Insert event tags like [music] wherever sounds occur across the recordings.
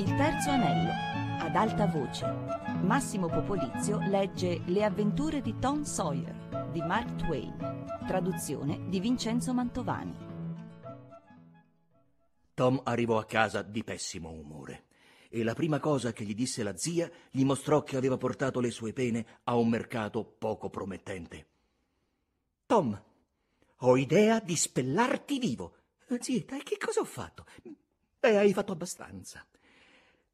Il terzo anello, ad alta voce. Massimo Popolizio legge Le avventure di Tom Sawyer di Mark Twain, traduzione di Vincenzo Mantovani. Tom arrivò a casa di pessimo umore e la prima cosa che gli disse la zia gli mostrò che aveva portato le sue pene a un mercato poco promettente. Tom, ho idea di spellarti vivo. Zietta, e che cosa ho fatto? Beh, hai fatto abbastanza.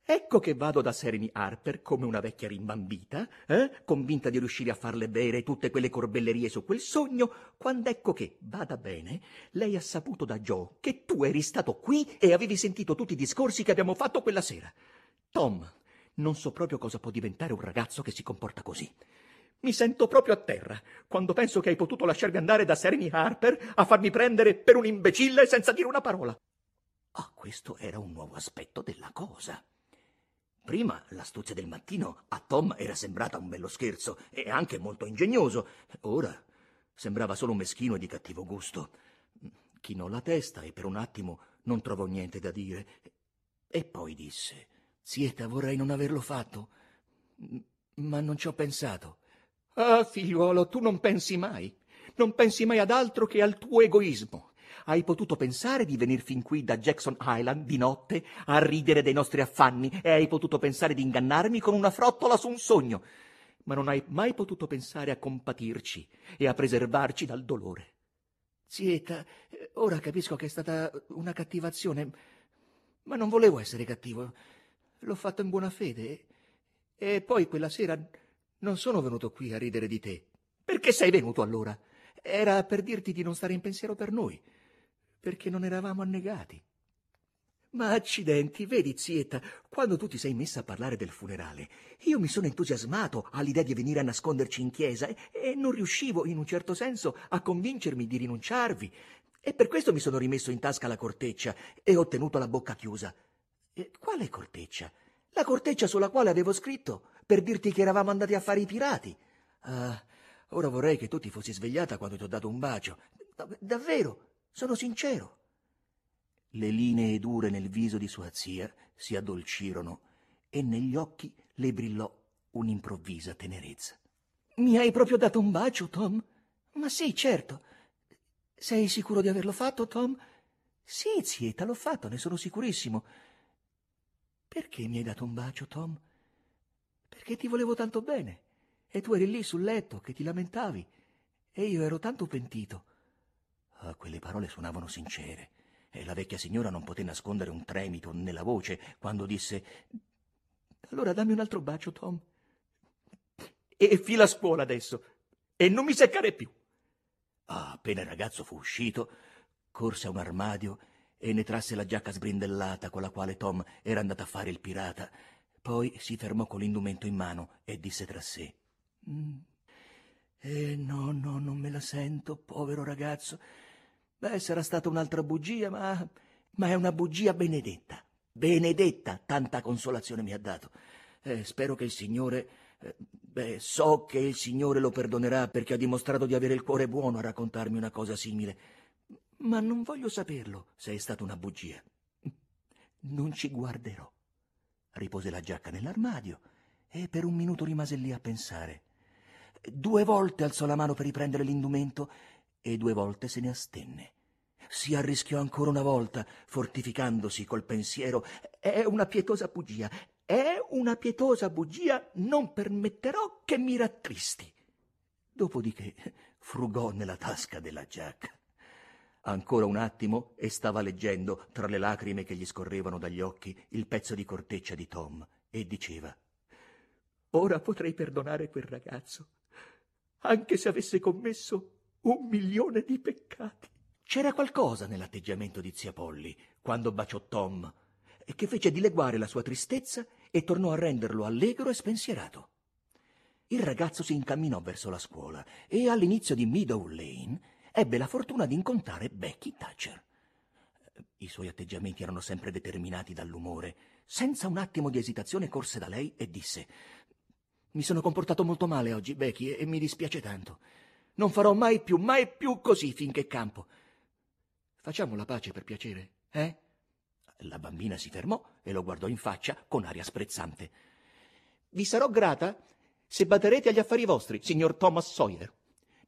Ecco che vado da Sereni Harper come una vecchia rimbambita, eh? convinta di riuscire a farle bere tutte quelle corbellerie su quel sogno, quando ecco che, vada bene, lei ha saputo da Joe che tu eri stato qui e avevi sentito tutti i discorsi che abbiamo fatto quella sera. Tom, non so proprio cosa può diventare un ragazzo che si comporta così. Mi sento proprio a terra quando penso che hai potuto lasciarmi andare da Sereni Harper a farmi prendere per un imbecille senza dire una parola. Ah, questo era un nuovo aspetto della cosa. Prima l'astuzia del mattino a Tom era sembrata un bello scherzo e anche molto ingegnoso. Ora sembrava solo meschino e di cattivo gusto. Chinò la testa e per un attimo non trovò niente da dire. E poi disse: Zieta, vorrei non averlo fatto, ma non ci ho pensato. Ah, figliuolo, tu non pensi mai. Non pensi mai ad altro che al tuo egoismo. Hai potuto pensare di venir fin qui da Jackson Island di notte a ridere dei nostri affanni e hai potuto pensare di ingannarmi con una frottola su un sogno, ma non hai mai potuto pensare a compatirci e a preservarci dal dolore. Zieta, ora capisco che è stata una cattivazione, ma non volevo essere cattivo. L'ho fatto in buona fede. E poi quella sera non sono venuto qui a ridere di te. Perché sei venuto allora? Era per dirti di non stare in pensiero per noi perché non eravamo annegati. Ma accidenti, vedi, zietta, quando tu ti sei messa a parlare del funerale, io mi sono entusiasmato all'idea di venire a nasconderci in chiesa e, e non riuscivo, in un certo senso, a convincermi di rinunciarvi. E per questo mi sono rimesso in tasca la corteccia e ho tenuto la bocca chiusa. E quale corteccia? La corteccia sulla quale avevo scritto per dirti che eravamo andati a fare i pirati. Ah, ora vorrei che tu ti fossi svegliata quando ti ho dato un bacio. Davvero, sono sincero. Le linee dure nel viso di sua zia si addolcirono e negli occhi le brillò un'improvvisa tenerezza. Mi hai proprio dato un bacio, Tom? Ma sì, certo. Sei sicuro di averlo fatto, Tom? Sì, zietta, l'ho fatto, ne sono sicurissimo. Perché mi hai dato un bacio, Tom? Perché ti volevo tanto bene. E tu eri lì sul letto che ti lamentavi. E io ero tanto pentito. Ah, quelle parole suonavano sincere e la vecchia signora non poté nascondere un tremito nella voce quando disse Allora dammi un altro bacio, Tom. E fila a scuola adesso e non mi seccare più. Ah, appena il ragazzo fu uscito, corse a un armadio e ne trasse la giacca sbrindellata con la quale Tom era andato a fare il pirata. Poi si fermò con l'indumento in mano e disse tra sé mm. Eh no, no, non me la sento, povero ragazzo. Beh, sarà stata un'altra bugia, ma, ma è una bugia benedetta. Benedetta, tanta consolazione mi ha dato. Eh, spero che il Signore... Eh, beh, so che il Signore lo perdonerà perché ha dimostrato di avere il cuore buono a raccontarmi una cosa simile. Ma non voglio saperlo se è stata una bugia. Non ci guarderò. Ripose la giacca nell'armadio e per un minuto rimase lì a pensare. Due volte alzò la mano per riprendere l'indumento e due volte se ne astenne. Si arrischiò ancora una volta, fortificandosi col pensiero è una pietosa bugia, è una pietosa bugia, non permetterò che mi rattristi. Dopodiché frugò nella tasca della giacca. Ancora un attimo e stava leggendo, tra le lacrime che gli scorrevano dagli occhi, il pezzo di corteccia di Tom e diceva Ora potrei perdonare quel ragazzo, anche se avesse commesso un milione di peccati. C'era qualcosa nell'atteggiamento di zia Polly quando baciò Tom, che fece dileguare la sua tristezza e tornò a renderlo allegro e spensierato. Il ragazzo si incamminò verso la scuola e all'inizio di Meadow Lane ebbe la fortuna di incontrare Becky Thatcher. I suoi atteggiamenti erano sempre determinati dall'umore. Senza un attimo di esitazione corse da lei e disse Mi sono comportato molto male oggi, Becky, e mi dispiace tanto. Non farò mai più, mai più così finché campo. Facciamo la pace per piacere, eh? La bambina si fermò e lo guardò in faccia con aria sprezzante. Vi sarò grata se batterete agli affari vostri, signor Thomas Sawyer.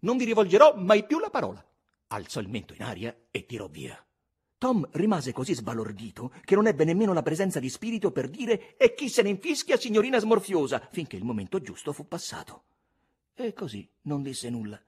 Non vi rivolgerò mai più la parola. Alzò il mento in aria e tirò via. Tom rimase così sbalordito che non ebbe nemmeno la presenza di spirito per dire e chi se ne infischia, signorina smorfiosa, finché il momento giusto fu passato. E così non disse nulla.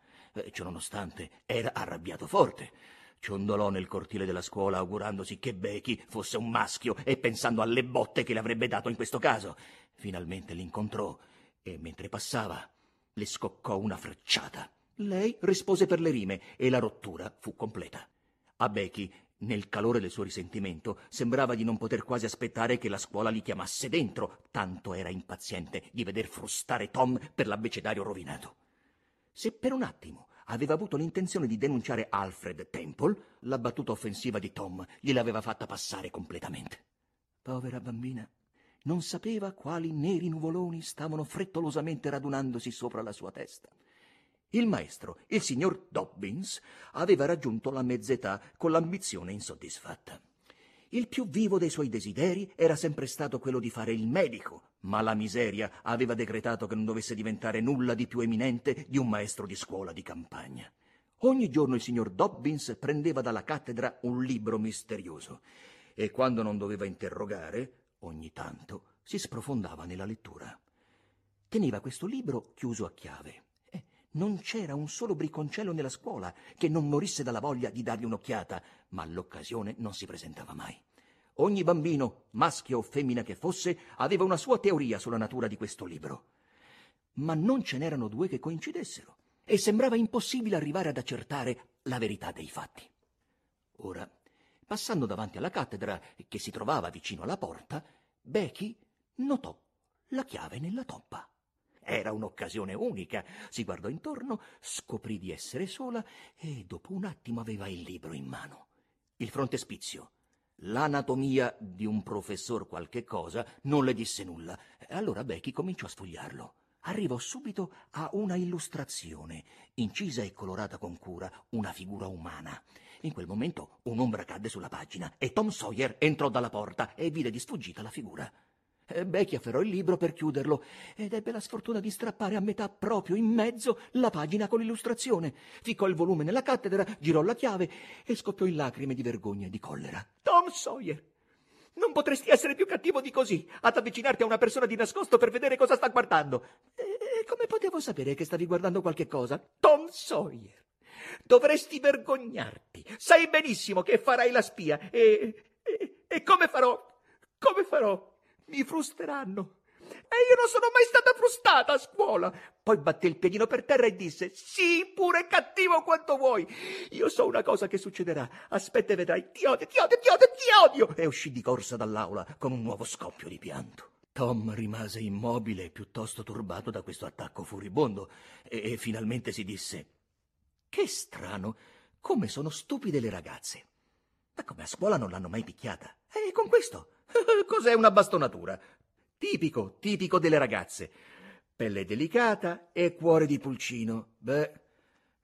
Eh, ciononostante era arrabbiato forte. Ciondolò nel cortile della scuola augurandosi che Becky fosse un maschio e pensando alle botte che le avrebbe dato in questo caso. Finalmente l'incontrò e mentre passava le scoccò una frecciata. Lei rispose per le rime e la rottura fu completa. A Becky nel calore del suo risentimento sembrava di non poter quasi aspettare che la scuola li chiamasse dentro, tanto era impaziente di veder frustare Tom per l'abbecedario rovinato. Se per un attimo aveva avuto l'intenzione di denunciare Alfred Temple, la battuta offensiva di Tom gliel'aveva fatta passare completamente. Povera bambina, non sapeva quali neri nuvoloni stavano frettolosamente radunandosi sopra la sua testa. Il maestro, il signor Dobbins, aveva raggiunto la mezz'età con l'ambizione insoddisfatta. Il più vivo dei suoi desideri era sempre stato quello di fare il medico, ma la miseria aveva decretato che non dovesse diventare nulla di più eminente di un maestro di scuola di campagna. Ogni giorno il signor Dobbins prendeva dalla cattedra un libro misterioso e quando non doveva interrogare, ogni tanto si sprofondava nella lettura. Teneva questo libro chiuso a chiave non c'era un solo bricconcello nella scuola che non morisse dalla voglia di dargli un'occhiata, ma l'occasione non si presentava mai. Ogni bambino, maschio o femmina che fosse, aveva una sua teoria sulla natura di questo libro. Ma non ce n'erano due che coincidessero, e sembrava impossibile arrivare ad accertare la verità dei fatti. Ora, passando davanti alla cattedra che si trovava vicino alla porta, Becky notò la chiave nella toppa. Era un'occasione unica. Si guardò intorno, scoprì di essere sola e dopo un attimo aveva il libro in mano. Il frontespizio. L'anatomia di un professor qualche cosa non le disse nulla. Allora Becky cominciò a sfogliarlo. Arrivò subito a una illustrazione, incisa e colorata con cura, una figura umana. In quel momento un'ombra cadde sulla pagina e Tom Sawyer entrò dalla porta e vide di sfuggita la figura. Eh, Becky afferrò il libro per chiuderlo ed ebbe la sfortuna di strappare a metà proprio in mezzo la pagina con l'illustrazione. Ficcò il volume nella cattedra, girò la chiave e scoppiò in lacrime di vergogna e di collera. Tom Sawyer! Non potresti essere più cattivo di così, ad avvicinarti a una persona di nascosto per vedere cosa sta guardando. E come potevo sapere che stavi guardando qualche cosa? Tom Sawyer! Dovresti vergognarti. Sai benissimo che farai la spia e... e, e come farò? Come farò? Mi frusteranno. E io non sono mai stata frustata a scuola. Poi batté il piedino per terra e disse: Sì, pure cattivo quanto vuoi. Io so una cosa che succederà. Aspetta e vedrai. Ti odio, ti odio, ti odio, ti odio. E uscì di corsa dall'aula con un nuovo scoppio di pianto. Tom rimase immobile piuttosto turbato da questo attacco furibondo e, e finalmente si disse: Che strano, come sono stupide le ragazze. Ma come a scuola non l'hanno mai picchiata? E con questo [laughs] Cos'è una bastonatura? Tipico, tipico delle ragazze. Pelle delicata e cuore di pulcino. Beh,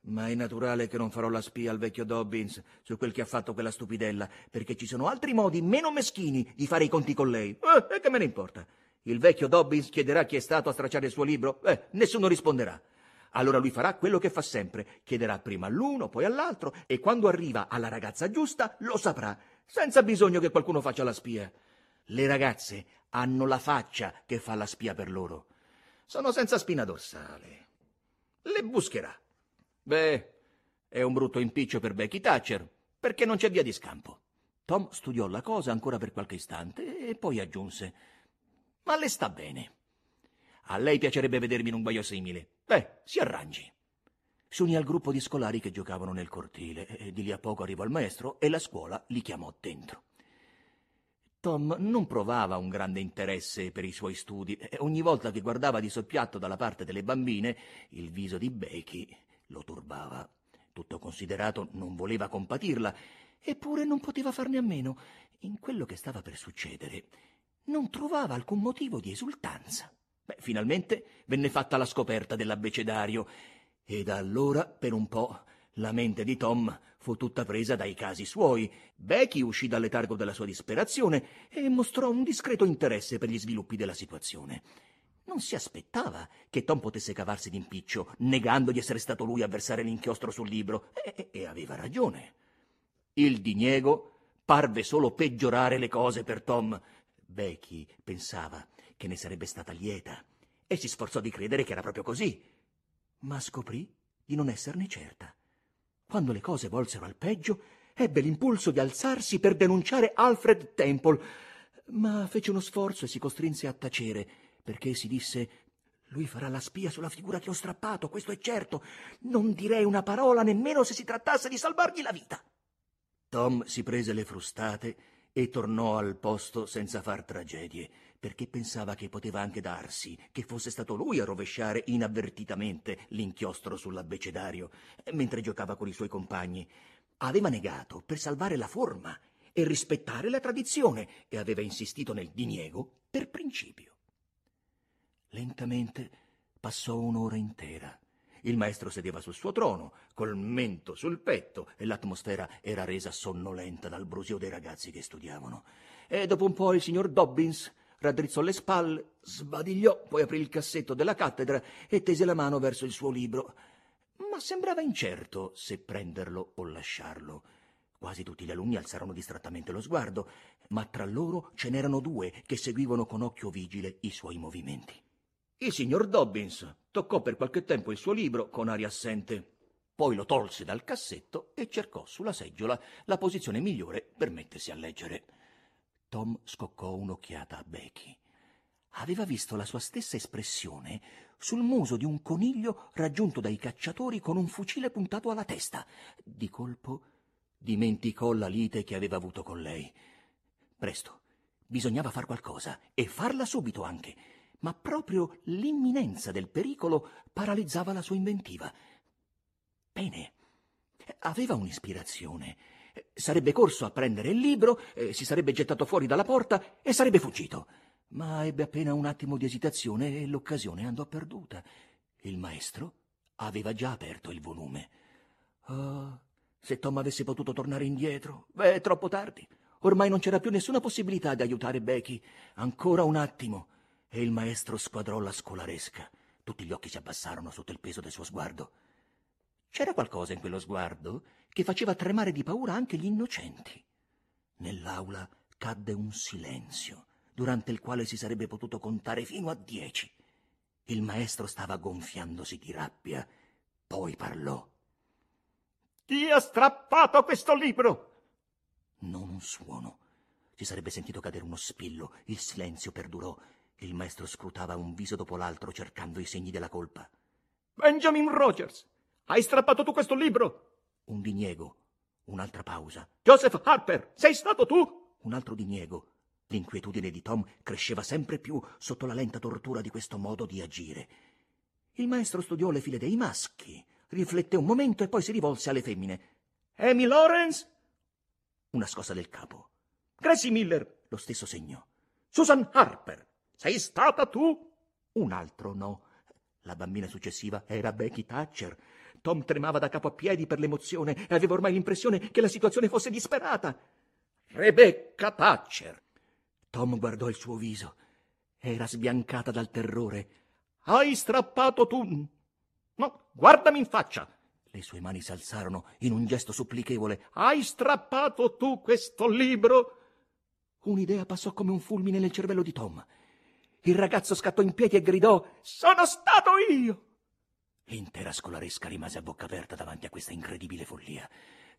ma è naturale che non farò la spia al vecchio Dobbins su quel che ha fatto quella stupidella, perché ci sono altri modi meno meschini di fare i conti con lei. Eh, e che me ne importa? Il vecchio Dobbins chiederà chi è stato a stracciare il suo libro? Eh, nessuno risponderà. Allora lui farà quello che fa sempre, chiederà prima all'uno, poi all'altro, e quando arriva alla ragazza giusta lo saprà, senza bisogno che qualcuno faccia la spia. Le ragazze hanno la faccia che fa la spia per loro. Sono senza spina dorsale. Le buscherà. Beh, è un brutto impiccio per Becky Thatcher, perché non c'è via di scampo. Tom studiò la cosa ancora per qualche istante e poi aggiunse: Ma le sta bene. A lei piacerebbe vedermi in un guaio simile. Beh, si arrangi. Si unì al gruppo di scolari che giocavano nel cortile e di lì a poco arrivò il maestro e la scuola li chiamò dentro. Tom non provava un grande interesse per i suoi studi e ogni volta che guardava di soppiatto dalla parte delle bambine, il viso di Becky lo turbava. Tutto considerato non voleva compatirla, eppure non poteva farne a meno. In quello che stava per succedere non trovava alcun motivo di esultanza. Beh, finalmente venne fatta la scoperta dell'abbecedario e da allora, per un po', La mente di Tom fu tutta presa dai casi suoi. Becky uscì dal letargo della sua disperazione e mostrò un discreto interesse per gli sviluppi della situazione. Non si aspettava che Tom potesse cavarsi d'impiccio, negando di essere stato lui a versare l'inchiostro sul libro, e, e aveva ragione. Il diniego parve solo peggiorare le cose per Tom. Becky pensava che ne sarebbe stata lieta e si sforzò di credere che era proprio così, ma scoprì di non esserne certa. Quando le cose volsero al peggio, ebbe l'impulso di alzarsi per denunciare Alfred Temple, ma fece uno sforzo e si costrinse a tacere, perché si disse lui farà la spia sulla figura che ho strappato, questo è certo. Non direi una parola nemmeno se si trattasse di salvargli la vita. Tom si prese le frustate e tornò al posto senza far tragedie, perché pensava che poteva anche darsi che fosse stato lui a rovesciare inavvertitamente l'inchiostro sull'abbecedario, mentre giocava con i suoi compagni. Aveva negato per salvare la forma e rispettare la tradizione e aveva insistito nel diniego per principio. Lentamente passò un'ora intera. Il maestro sedeva sul suo trono, col mento sul petto, e l'atmosfera era resa sonnolenta dal brusio dei ragazzi che studiavano. E dopo un po' il signor Dobbins raddrizzò le spalle, sbadigliò, poi aprì il cassetto della cattedra e tese la mano verso il suo libro. Ma sembrava incerto se prenderlo o lasciarlo. Quasi tutti gli alunni alzarono distrattamente lo sguardo, ma tra loro ce n'erano due che seguivano con occhio vigile i suoi movimenti. Il signor Dobbins toccò per qualche tempo il suo libro con aria assente. Poi lo tolse dal cassetto e cercò sulla seggiola la posizione migliore per mettersi a leggere. Tom scoccò un'occhiata a Becky. Aveva visto la sua stessa espressione sul muso di un coniglio raggiunto dai cacciatori con un fucile puntato alla testa. Di colpo dimenticò la lite che aveva avuto con lei. Presto, bisognava far qualcosa e farla subito anche, ma proprio l'imminenza del pericolo paralizzava la sua inventiva. Bene, aveva un'ispirazione Sarebbe corso a prendere il libro, eh, si sarebbe gettato fuori dalla porta e sarebbe fuggito. Ma ebbe appena un attimo di esitazione e l'occasione andò perduta. Il maestro aveva già aperto il volume. Oh, se Tom avesse potuto tornare indietro, beh, troppo tardi. Ormai non c'era più nessuna possibilità di aiutare Becky. Ancora un attimo. E il maestro squadrò la scolaresca. Tutti gli occhi si abbassarono sotto il peso del suo sguardo. C'era qualcosa in quello sguardo che faceva tremare di paura anche gli innocenti. Nell'aula cadde un silenzio, durante il quale si sarebbe potuto contare fino a dieci. Il maestro stava gonfiandosi di rabbia, poi parlò. Chi ha strappato questo libro? Non un suono. Si sarebbe sentito cadere uno spillo. Il silenzio perdurò. Il maestro scrutava un viso dopo l'altro cercando i segni della colpa. Benjamin Rogers, hai strappato tu questo libro? Un diniego. Un'altra pausa. Joseph Harper, sei stato tu? Un altro diniego. L'inquietudine di Tom cresceva sempre più sotto la lenta tortura di questo modo di agire. Il maestro studiò le file dei maschi, rifletté un momento e poi si rivolse alle femmine. Amy Lawrence? Una scossa del capo. Gracie Miller? Lo stesso segno. Susan Harper? Sei stata tu? Un altro no. La bambina successiva era Becky Thatcher, Tom tremava da capo a piedi per l'emozione e aveva ormai l'impressione che la situazione fosse disperata. Rebecca Thatcher. Tom guardò il suo viso. Era sbiancata dal terrore. Hai strappato tu. No, guardami in faccia. Le sue mani si alzarono in un gesto supplichevole. Hai strappato tu questo libro? Un'idea passò come un fulmine nel cervello di Tom. Il ragazzo scattò in piedi e gridò: Sono stato io! L'intera scolaresca rimase a bocca aperta davanti a questa incredibile follia.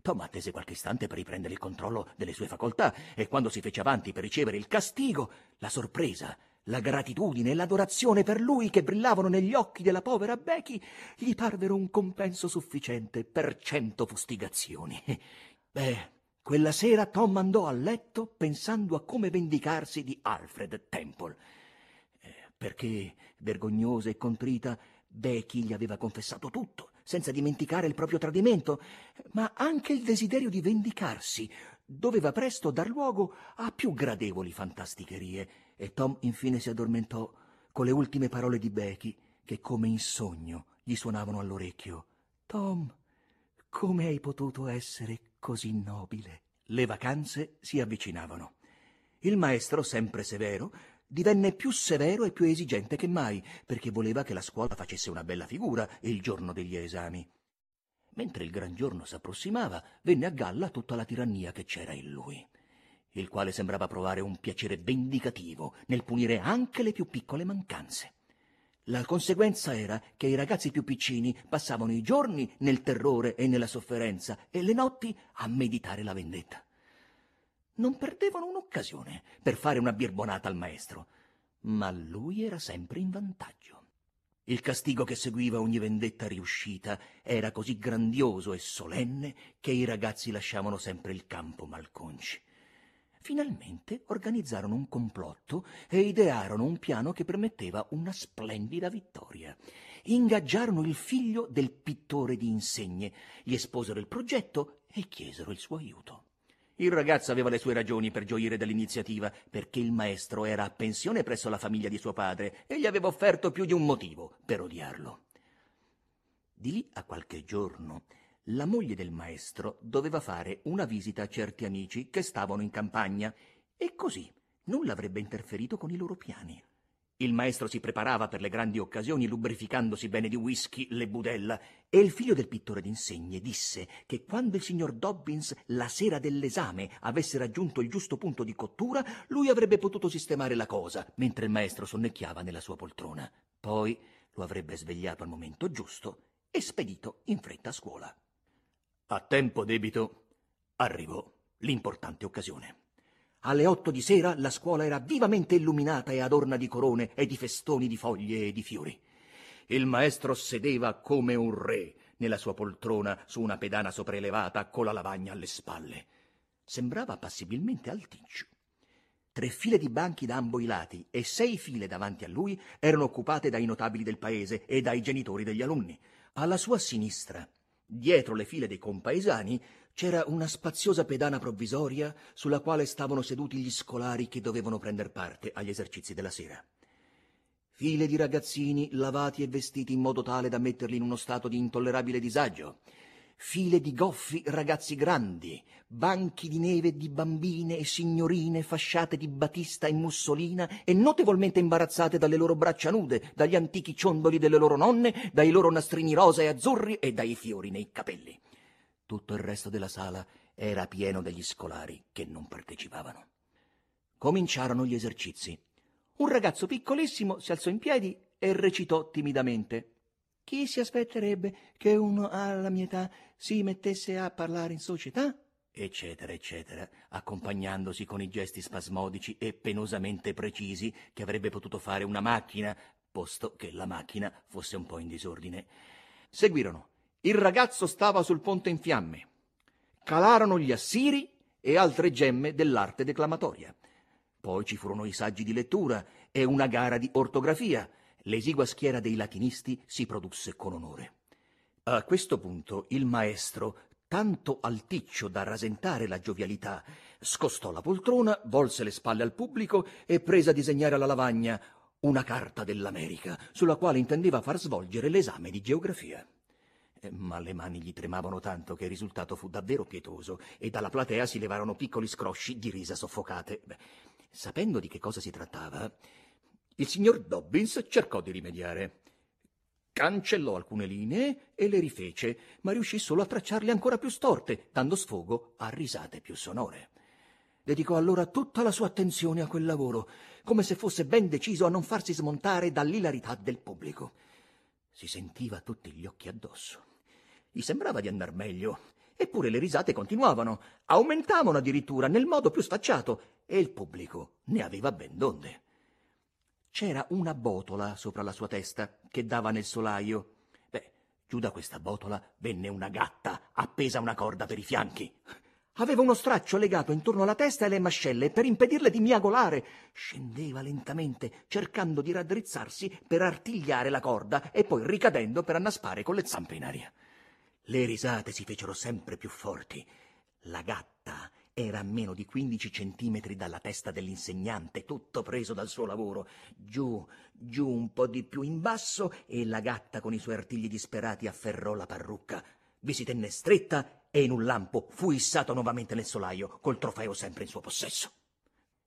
Tom attese qualche istante per riprendere il controllo delle sue facoltà e quando si fece avanti per ricevere il castigo, la sorpresa, la gratitudine e l'adorazione per lui che brillavano negli occhi della povera Becky gli parvero un compenso sufficiente per cento fustigazioni. [laughs] Beh, quella sera Tom andò a letto pensando a come vendicarsi di Alfred Temple. Eh, perché, vergognosa e contrita, Becky gli aveva confessato tutto, senza dimenticare il proprio tradimento, ma anche il desiderio di vendicarsi doveva presto dar luogo a più gradevoli fantasticherie, e Tom infine si addormentò con le ultime parole di Becky che come in sogno gli suonavano all'orecchio. Tom, come hai potuto essere così nobile? Le vacanze si avvicinavano. Il maestro, sempre severo, divenne più severo e più esigente che mai, perché voleva che la scuola facesse una bella figura il giorno degli esami. Mentre il gran giorno s'approssimava, venne a galla tutta la tirannia che c'era in lui, il quale sembrava provare un piacere vendicativo nel punire anche le più piccole mancanze. La conseguenza era che i ragazzi più piccini passavano i giorni nel terrore e nella sofferenza e le notti a meditare la vendetta non perdevano un'occasione per fare una birbonata al maestro, ma lui era sempre in vantaggio. Il castigo che seguiva ogni vendetta riuscita era così grandioso e solenne che i ragazzi lasciavano sempre il campo malconci. Finalmente organizzarono un complotto e idearono un piano che permetteva una splendida vittoria. Ingaggiarono il figlio del pittore di insegne, gli esposero il progetto e chiesero il suo aiuto. Il ragazzo aveva le sue ragioni per gioire dell'iniziativa, perché il maestro era a pensione presso la famiglia di suo padre e gli aveva offerto più di un motivo per odiarlo. Di lì a qualche giorno la moglie del maestro doveva fare una visita a certi amici che stavano in campagna e così nulla avrebbe interferito con i loro piani. Il maestro si preparava per le grandi occasioni lubrificandosi bene di whisky le budella e il figlio del pittore d'insegne disse che quando il signor Dobbins la sera dell'esame avesse raggiunto il giusto punto di cottura lui avrebbe potuto sistemare la cosa mentre il maestro sonnecchiava nella sua poltrona. Poi lo avrebbe svegliato al momento giusto e spedito in fretta a scuola. A tempo debito arrivò l'importante occasione. Alle otto di sera la scuola era vivamente illuminata e adorna di corone e di festoni di foglie e di fiori. Il maestro sedeva come un re nella sua poltrona su una pedana sopraelevata con la lavagna alle spalle. Sembrava passibilmente alticcio. Tre file di banchi da ambo i lati e sei file davanti a lui erano occupate dai notabili del paese e dai genitori degli alunni. Alla sua sinistra, dietro le file dei compaesani, c'era una spaziosa pedana provvisoria sulla quale stavano seduti gli scolari che dovevano prender parte agli esercizi della sera. File di ragazzini lavati e vestiti in modo tale da metterli in uno stato di intollerabile disagio. File di goffi ragazzi grandi, banchi di neve di bambine e signorine fasciate di batista e mussolina e notevolmente imbarazzate dalle loro braccia nude, dagli antichi ciondoli delle loro nonne, dai loro nastrini rosa e azzurri e dai fiori nei capelli. Tutto il resto della sala era pieno degli scolari che non partecipavano. Cominciarono gli esercizi. Un ragazzo piccolissimo si alzò in piedi e recitò timidamente. Chi si aspetterebbe che uno alla mia età si mettesse a parlare in società? eccetera, eccetera, accompagnandosi con i gesti spasmodici e penosamente precisi che avrebbe potuto fare una macchina, posto che la macchina fosse un po' in disordine. Seguirono il ragazzo stava sul ponte in fiamme. Calarono gli assiri e altre gemme dell'arte declamatoria. Poi ci furono i saggi di lettura e una gara di ortografia. L'esigua schiera dei latinisti si produsse con onore. A questo punto il maestro, tanto alticcio da rasentare la giovialità, scostò la poltrona, volse le spalle al pubblico e prese a disegnare alla lavagna una carta dell'America, sulla quale intendeva far svolgere l'esame di geografia. Eh, ma le mani gli tremavano tanto che il risultato fu davvero pietoso e dalla platea si levarono piccoli scrosci di risa soffocate. Beh, sapendo di che cosa si trattava, il signor Dobbins cercò di rimediare. Cancellò alcune linee e le rifece, ma riuscì solo a tracciarle ancora più storte, dando sfogo a risate più sonore. Dedicò allora tutta la sua attenzione a quel lavoro, come se fosse ben deciso a non farsi smontare dall'ilarità del pubblico. Si sentiva tutti gli occhi addosso. Gli sembrava di andar meglio. Eppure le risate continuavano, aumentavano addirittura nel modo più sfacciato, e il pubblico ne aveva ben donde. C'era una botola sopra la sua testa che dava nel solaio. Beh, giù da questa botola venne una gatta appesa a una corda per i fianchi. Aveva uno straccio legato intorno alla testa e alle mascelle per impedirle di miagolare. Scendeva lentamente, cercando di raddrizzarsi per artigliare la corda e poi ricadendo per annaspare con le zampe in aria. Le risate si fecero sempre più forti. La gatta era a meno di quindici centimetri dalla testa dell'insegnante, tutto preso dal suo lavoro. Giù, giù un po' di più in basso e la gatta con i suoi artigli disperati afferrò la parrucca. vi si tenne stretta e in un lampo fu issato nuovamente nel solaio, col trofeo sempre in suo possesso.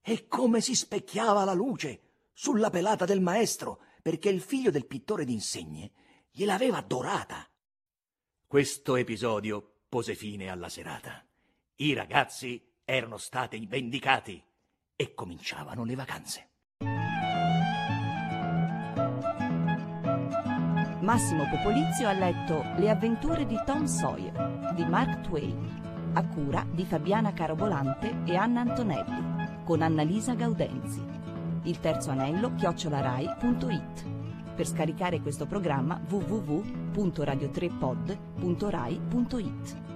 E come si specchiava la luce sulla pelata del maestro, perché il figlio del pittore d'insegne gliel'aveva dorata. Questo episodio pose fine alla serata. I ragazzi erano stati vendicati e cominciavano le vacanze. Massimo Popolizio ha letto Le avventure di Tom Sawyer di Mark Twain, a cura di Fabiana Carobolante e Anna Antonelli, con Annalisa Gaudenzi. Il terzo anello chiocciolarai.it. Per scaricare questo programma www.radio3pod.rai.it.